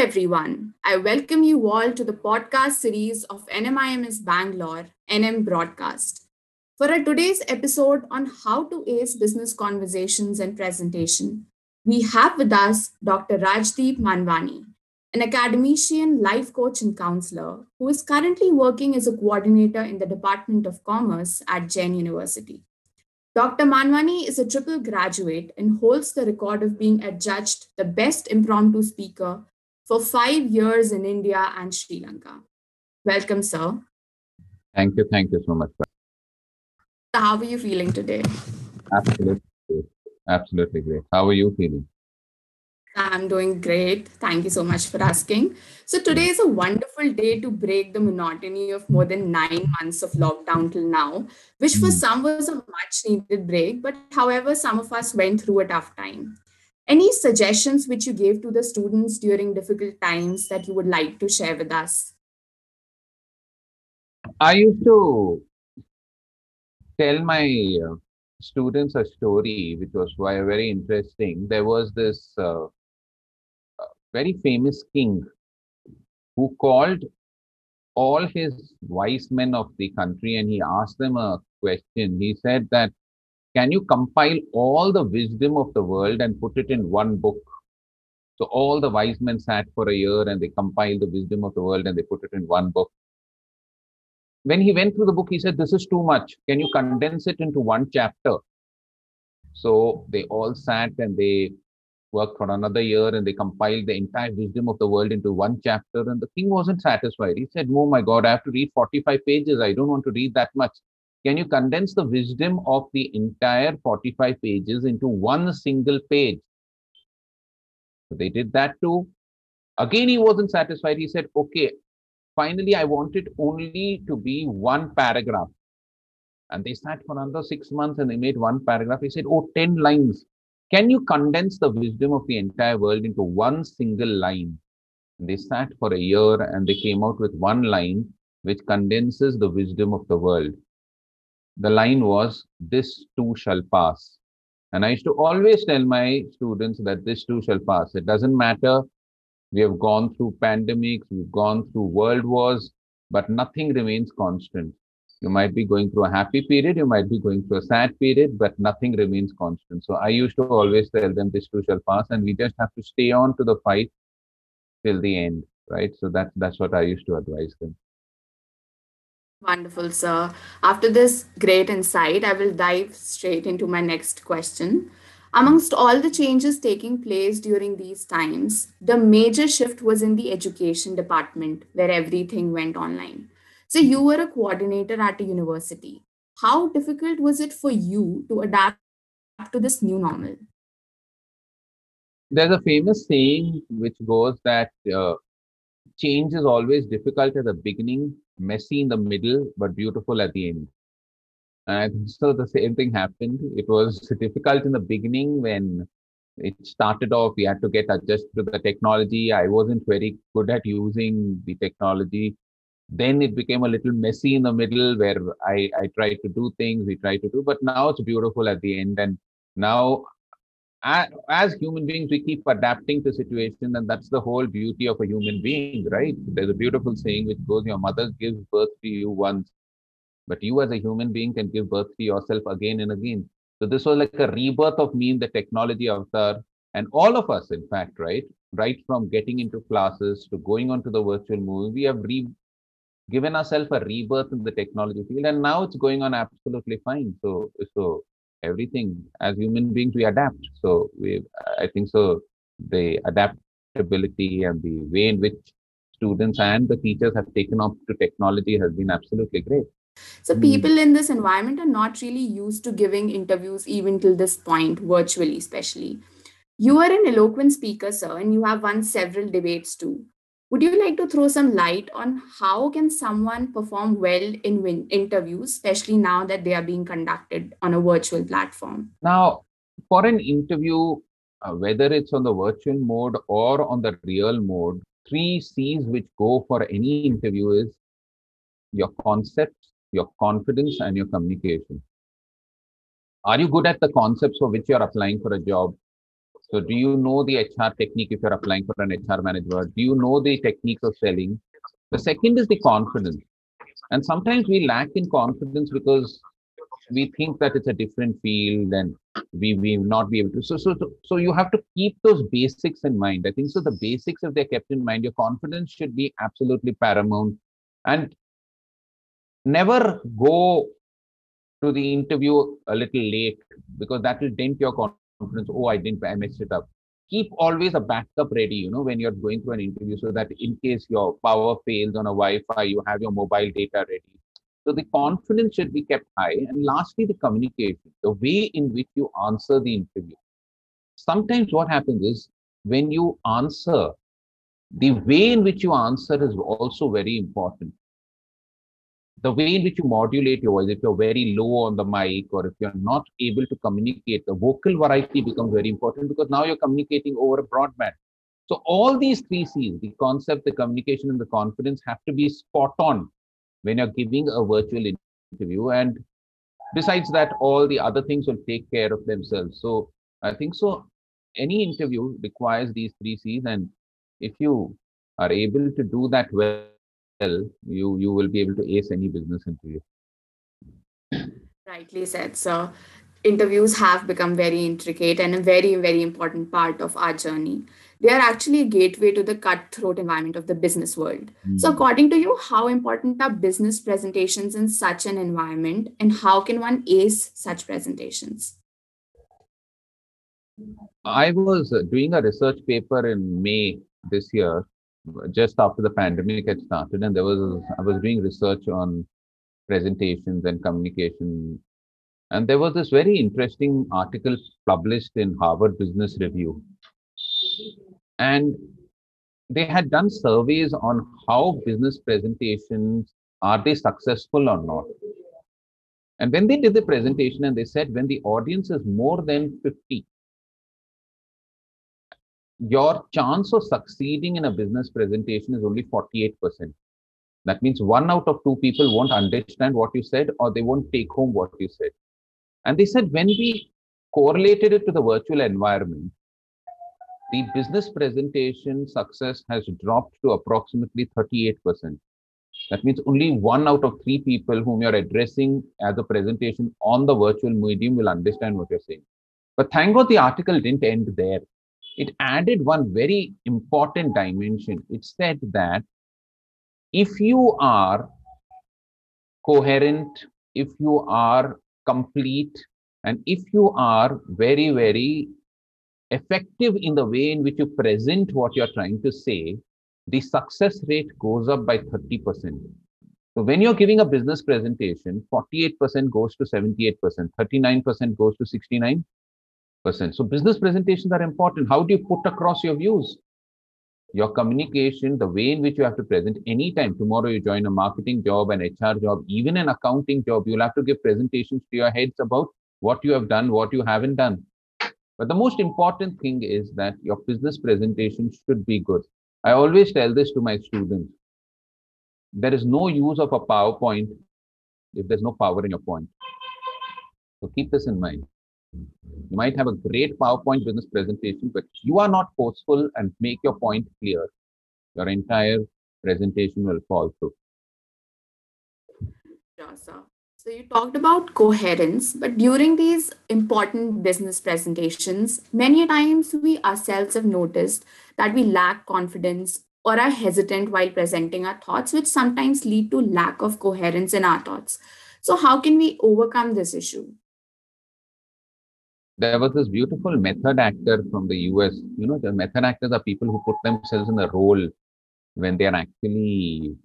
everyone. I welcome you all to the podcast series of NMIMS Bangalore, NM Broadcast. For our today's episode on how to ace business conversations and presentation, we have with us Dr. Rajdeep Manwani, an academician, life coach, and counselor who is currently working as a coordinator in the Department of Commerce at Jain University. Dr. Manwani is a triple graduate and holds the record of being adjudged the best impromptu speaker for five years in India and Sri Lanka. Welcome, sir. Thank you. Thank you so much. So How are you feeling today? Absolutely. Absolutely great. How are you feeling? I'm doing great. Thank you so much for asking. So, today is a wonderful day to break the monotony of more than nine months of lockdown till now, which for hmm. some was a much needed break. But, however, some of us went through a tough time. Any suggestions which you gave to the students during difficult times that you would like to share with us? I used to tell my uh, students a story which was very interesting. There was this uh, very famous king who called all his wise men of the country and he asked them a question. He said that, can you compile all the wisdom of the world and put it in one book? So all the wise men sat for a year and they compiled the wisdom of the world and they put it in one book. When he went through the book, he said, This is too much. Can you condense it into one chapter? So they all sat and they worked for another year and they compiled the entire wisdom of the world into one chapter. And the king wasn't satisfied. He said, Oh my God, I have to read 45 pages. I don't want to read that much. Can you condense the wisdom of the entire 45 pages into one single page? So they did that too. Again, he wasn't satisfied. He said, Okay, finally, I want it only to be one paragraph. And they sat for another six months and they made one paragraph. He said, Oh, 10 lines. Can you condense the wisdom of the entire world into one single line? And They sat for a year and they came out with one line which condenses the wisdom of the world. The line was, This too shall pass. And I used to always tell my students that this too shall pass. It doesn't matter. We have gone through pandemics, we've gone through world wars, but nothing remains constant. You might be going through a happy period, you might be going through a sad period, but nothing remains constant. So I used to always tell them this too shall pass, and we just have to stay on to the fight till the end, right? So that's that's what I used to advise them. Wonderful, sir. After this great insight, I will dive straight into my next question. Amongst all the changes taking place during these times, the major shift was in the education department where everything went online. So you were a coordinator at a university. How difficult was it for you to adapt to this new normal? There's a famous saying which goes that uh, change is always difficult at the beginning, messy in the middle, but beautiful at the end. And so the same thing happened. It was difficult in the beginning when it started off. We had to get adjusted to the technology. I wasn't very good at using the technology then it became a little messy in the middle where I, I tried to do things we tried to do, but now it's beautiful at the end. And now, as human beings, we keep adapting to situation, and that's the whole beauty of a human being, right? There's a beautiful saying which goes, Your mother gives birth to you once, but you as a human being can give birth to yourself again and again. So this was like a rebirth of me in the technology avatar, and all of us, in fact, right? Right from getting into classes to going on to the virtual movie, we have re- given ourselves a rebirth in the technology field and now it's going on absolutely fine so so everything as human beings we adapt. So we i think so the adaptability and the way in which students and the teachers have taken up to technology has been absolutely great. So mm. people in this environment are not really used to giving interviews even till this point virtually especially. You are an eloquent speaker sir and you have won several debates too would you like to throw some light on how can someone perform well in interviews, especially now that they are being conducted on a virtual platform? Now, for an interview, uh, whether it's on the virtual mode or on the real mode, three C's which go for any interview is your concepts, your confidence, and your communication. Are you good at the concepts for which you're applying for a job? So, do you know the HR technique if you're applying for an HR manager? Do you know the techniques of selling? The second is the confidence. And sometimes we lack in confidence because we think that it's a different field and we we will not be able to. So, so, so you have to keep those basics in mind. I think so. The basics, if they're kept in mind, your confidence should be absolutely paramount. And never go to the interview a little late because that will dent your confidence. Oh, I didn't, I messed it up. Keep always a backup ready, you know, when you're going through an interview so that in case your power fails on a Wi Fi, you have your mobile data ready. So the confidence should be kept high. And lastly, the communication, the way in which you answer the interview. Sometimes what happens is when you answer, the way in which you answer is also very important the way in which you modulate your voice, if you're very low on the mic or if you're not able to communicate, the vocal variety becomes very important because now you're communicating over a broadband. So all these three C's, the concept, the communication, and the confidence have to be spot on when you're giving a virtual interview. And besides that, all the other things will take care of themselves. So I think so. Any interview requires these three C's. And if you are able to do that well, you you will be able to ace any business interview. Rightly said, sir. Interviews have become very intricate and a very, very important part of our journey. They are actually a gateway to the cutthroat environment of the business world. Mm. So, according to you, how important are business presentations in such an environment, and how can one ace such presentations? I was uh, doing a research paper in May this year just after the pandemic had started, and there was I was doing research on presentations and communication, and there was this very interesting article published in Harvard Business Review, and they had done surveys on how business presentations are they successful or not. And when they did the presentation, and they said when the audience is more than 50, your chance of succeeding in a business presentation is only 48%. That means one out of two people won't understand what you said or they won't take home what you said. And they said when we correlated it to the virtual environment, the business presentation success has dropped to approximately 38%. That means only one out of three people whom you're addressing as a presentation on the virtual medium will understand what you're saying. But thank God the article didn't end there it added one very important dimension. It said that if you are coherent, if you are complete, and if you are very, very effective in the way in which you present what you're trying to say, the success rate goes up by 30%. So when you're giving a business presentation, 48% goes to 78%, 39% goes to 69, percent. So business presentations are important. How do you put across your views? Your communication, the way in which you have to present anytime. Tomorrow you join a marketing job, an HR job, even an accounting job, you'll have to give presentations to your heads about what you have done, what you haven't done. But the most important thing is that your business presentation should be good. I always tell this to my students. There is no use of a PowerPoint if there's no power in your point. So keep this in mind. You might have a great PowerPoint business presentation, but you are not forceful and make your point clear. Your entire presentation will fall through. So you talked about coherence, but during these important business presentations, many times we ourselves have noticed that we lack confidence or are hesitant while presenting our thoughts, which sometimes lead to lack of coherence in our thoughts. So how can we overcome this issue? There was this beautiful method actor from the US. You know, the method actors are people who put themselves in a role when they are actually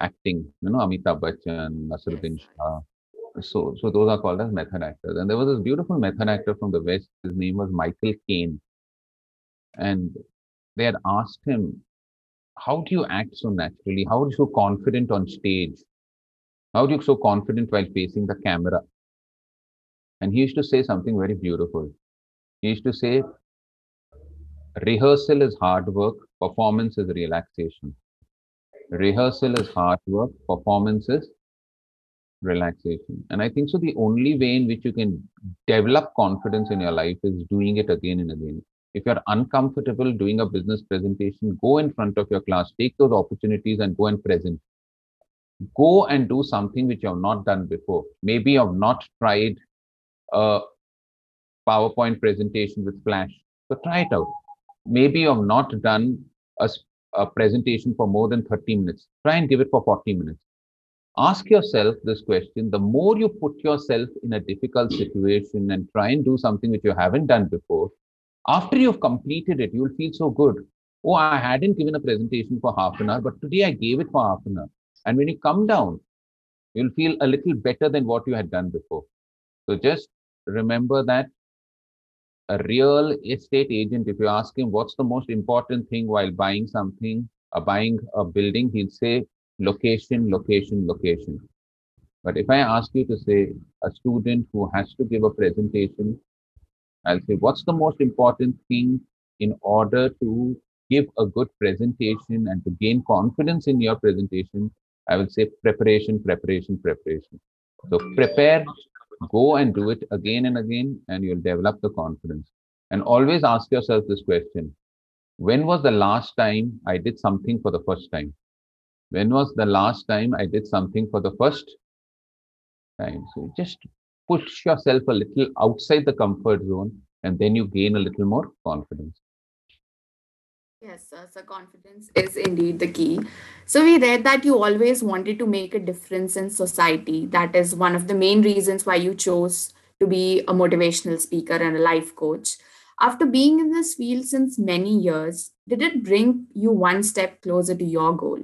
acting. You know, Amitabh Bachchan, Naseeruddin Shah. So, so those are called as method actors. And there was this beautiful method actor from the West. His name was Michael Caine. And they had asked him, "How do you act so naturally? How are you so confident on stage? How are you so confident while facing the camera?" And he used to say something very beautiful. He used to say, rehearsal is hard work, performance is relaxation. Rehearsal is hard work, performance is relaxation. And I think so. The only way in which you can develop confidence in your life is doing it again and again. If you're uncomfortable doing a business presentation, go in front of your class, take those opportunities and go and present. Go and do something which you have not done before. Maybe you have not tried a PowerPoint presentation with Flash. So try it out. Maybe you have not done a, a presentation for more than 30 minutes. Try and give it for 40 minutes. Ask yourself this question the more you put yourself in a difficult situation and try and do something which you haven't done before, after you've completed it, you'll feel so good. Oh, I hadn't given a presentation for half an hour, but today I gave it for half an hour. And when you come down, you'll feel a little better than what you had done before. So just remember that a real estate agent, if you ask him what's the most important thing while buying something, or uh, buying a building, he'll say location, location, location. But if I ask you to say a student who has to give a presentation, I'll say, what's the most important thing in order to give a good presentation and to gain confidence in your presentation? I will say preparation, preparation, preparation. So prepare, go and do it again and again, and you'll develop the confidence. And always ask yourself this question When was the last time I did something for the first time? When was the last time I did something for the first time? So just push yourself a little outside the comfort zone, and then you gain a little more confidence. Yes, sir. So confidence is indeed the key. So we read that you always wanted to make a difference in society. That is one of the main reasons why you chose to be a motivational speaker and a life coach. After being in this field since many years, did it bring you one step closer to your goal?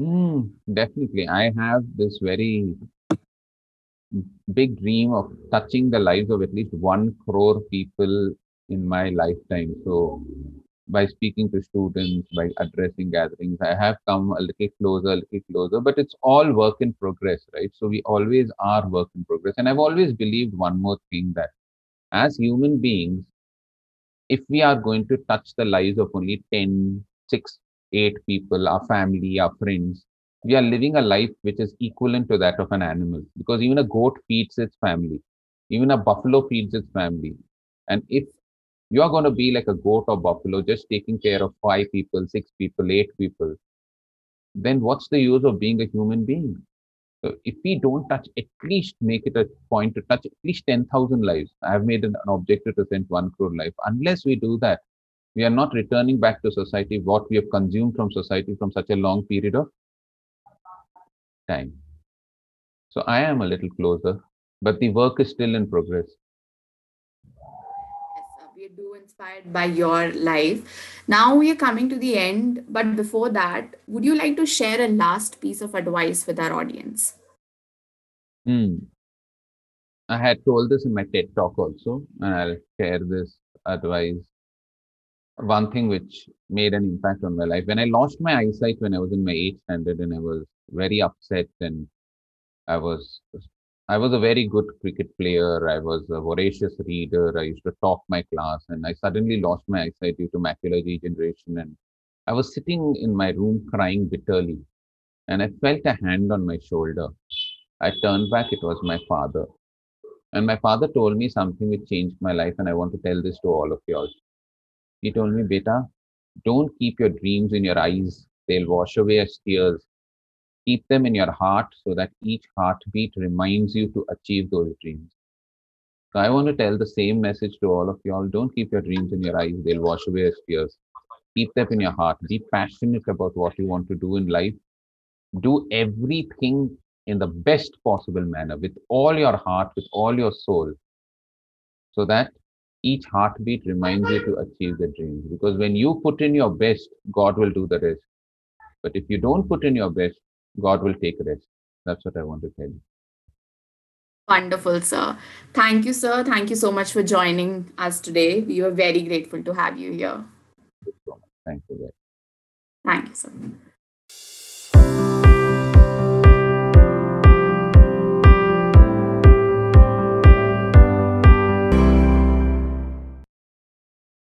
Mm, definitely. I have this very big dream of touching the lives of at least one crore people in my lifetime. So by speaking to students, by addressing gatherings, I have come a little closer, a little closer, but it's all work in progress, right? So we always are work in progress. And I've always believed one more thing that as human beings, if we are going to touch the lives of only 10, 6, 8 people, our family, our friends, we are living a life which is equivalent to that of an animal because even a goat feeds its family, even a buffalo feeds its family. And if you are going to be like a goat or buffalo just taking care of five people six people eight people. Then what's the use of being a human being? So if we don't touch at least make it a point to touch at least 10000 lives. I have made an objective to send one crore life. Unless we do that we are not returning back to society what we have consumed from society from such a long period of time. So i am a little closer but the work is still in progress inspired by your life. Now we are coming to the end, but before that, would you like to share a last piece of advice with our audience? Hmm. I had told this in my TED talk also, and I'll share this advice. One thing which made an impact on my life when I lost my eyesight when I was in my eighth standard, and I was very upset and I was I was a very good cricket player. I was a voracious reader. I used to top my class, and I suddenly lost my eyesight due to macular degeneration. And I was sitting in my room crying bitterly, and I felt a hand on my shoulder. I turned back, it was my father. And my father told me something which changed my life, and I want to tell this to all of you. He told me, Beta, don't keep your dreams in your eyes, they'll wash away as tears Keep them in your heart so that each heartbeat reminds you to achieve those dreams. So I want to tell the same message to all of y'all. Don't keep your dreams in your eyes, they'll wash away as tears. Keep them in your heart. Be passionate about what you want to do in life. Do everything in the best possible manner with all your heart, with all your soul, so that each heartbeat reminds you to achieve the dreams. Because when you put in your best, God will do the rest. But if you don't put in your best, God will take rest. That's what I want to tell you. Wonderful, sir. Thank you, sir. Thank you so much for joining us today. We were very grateful to have you here. Thank you. Thank you, sir.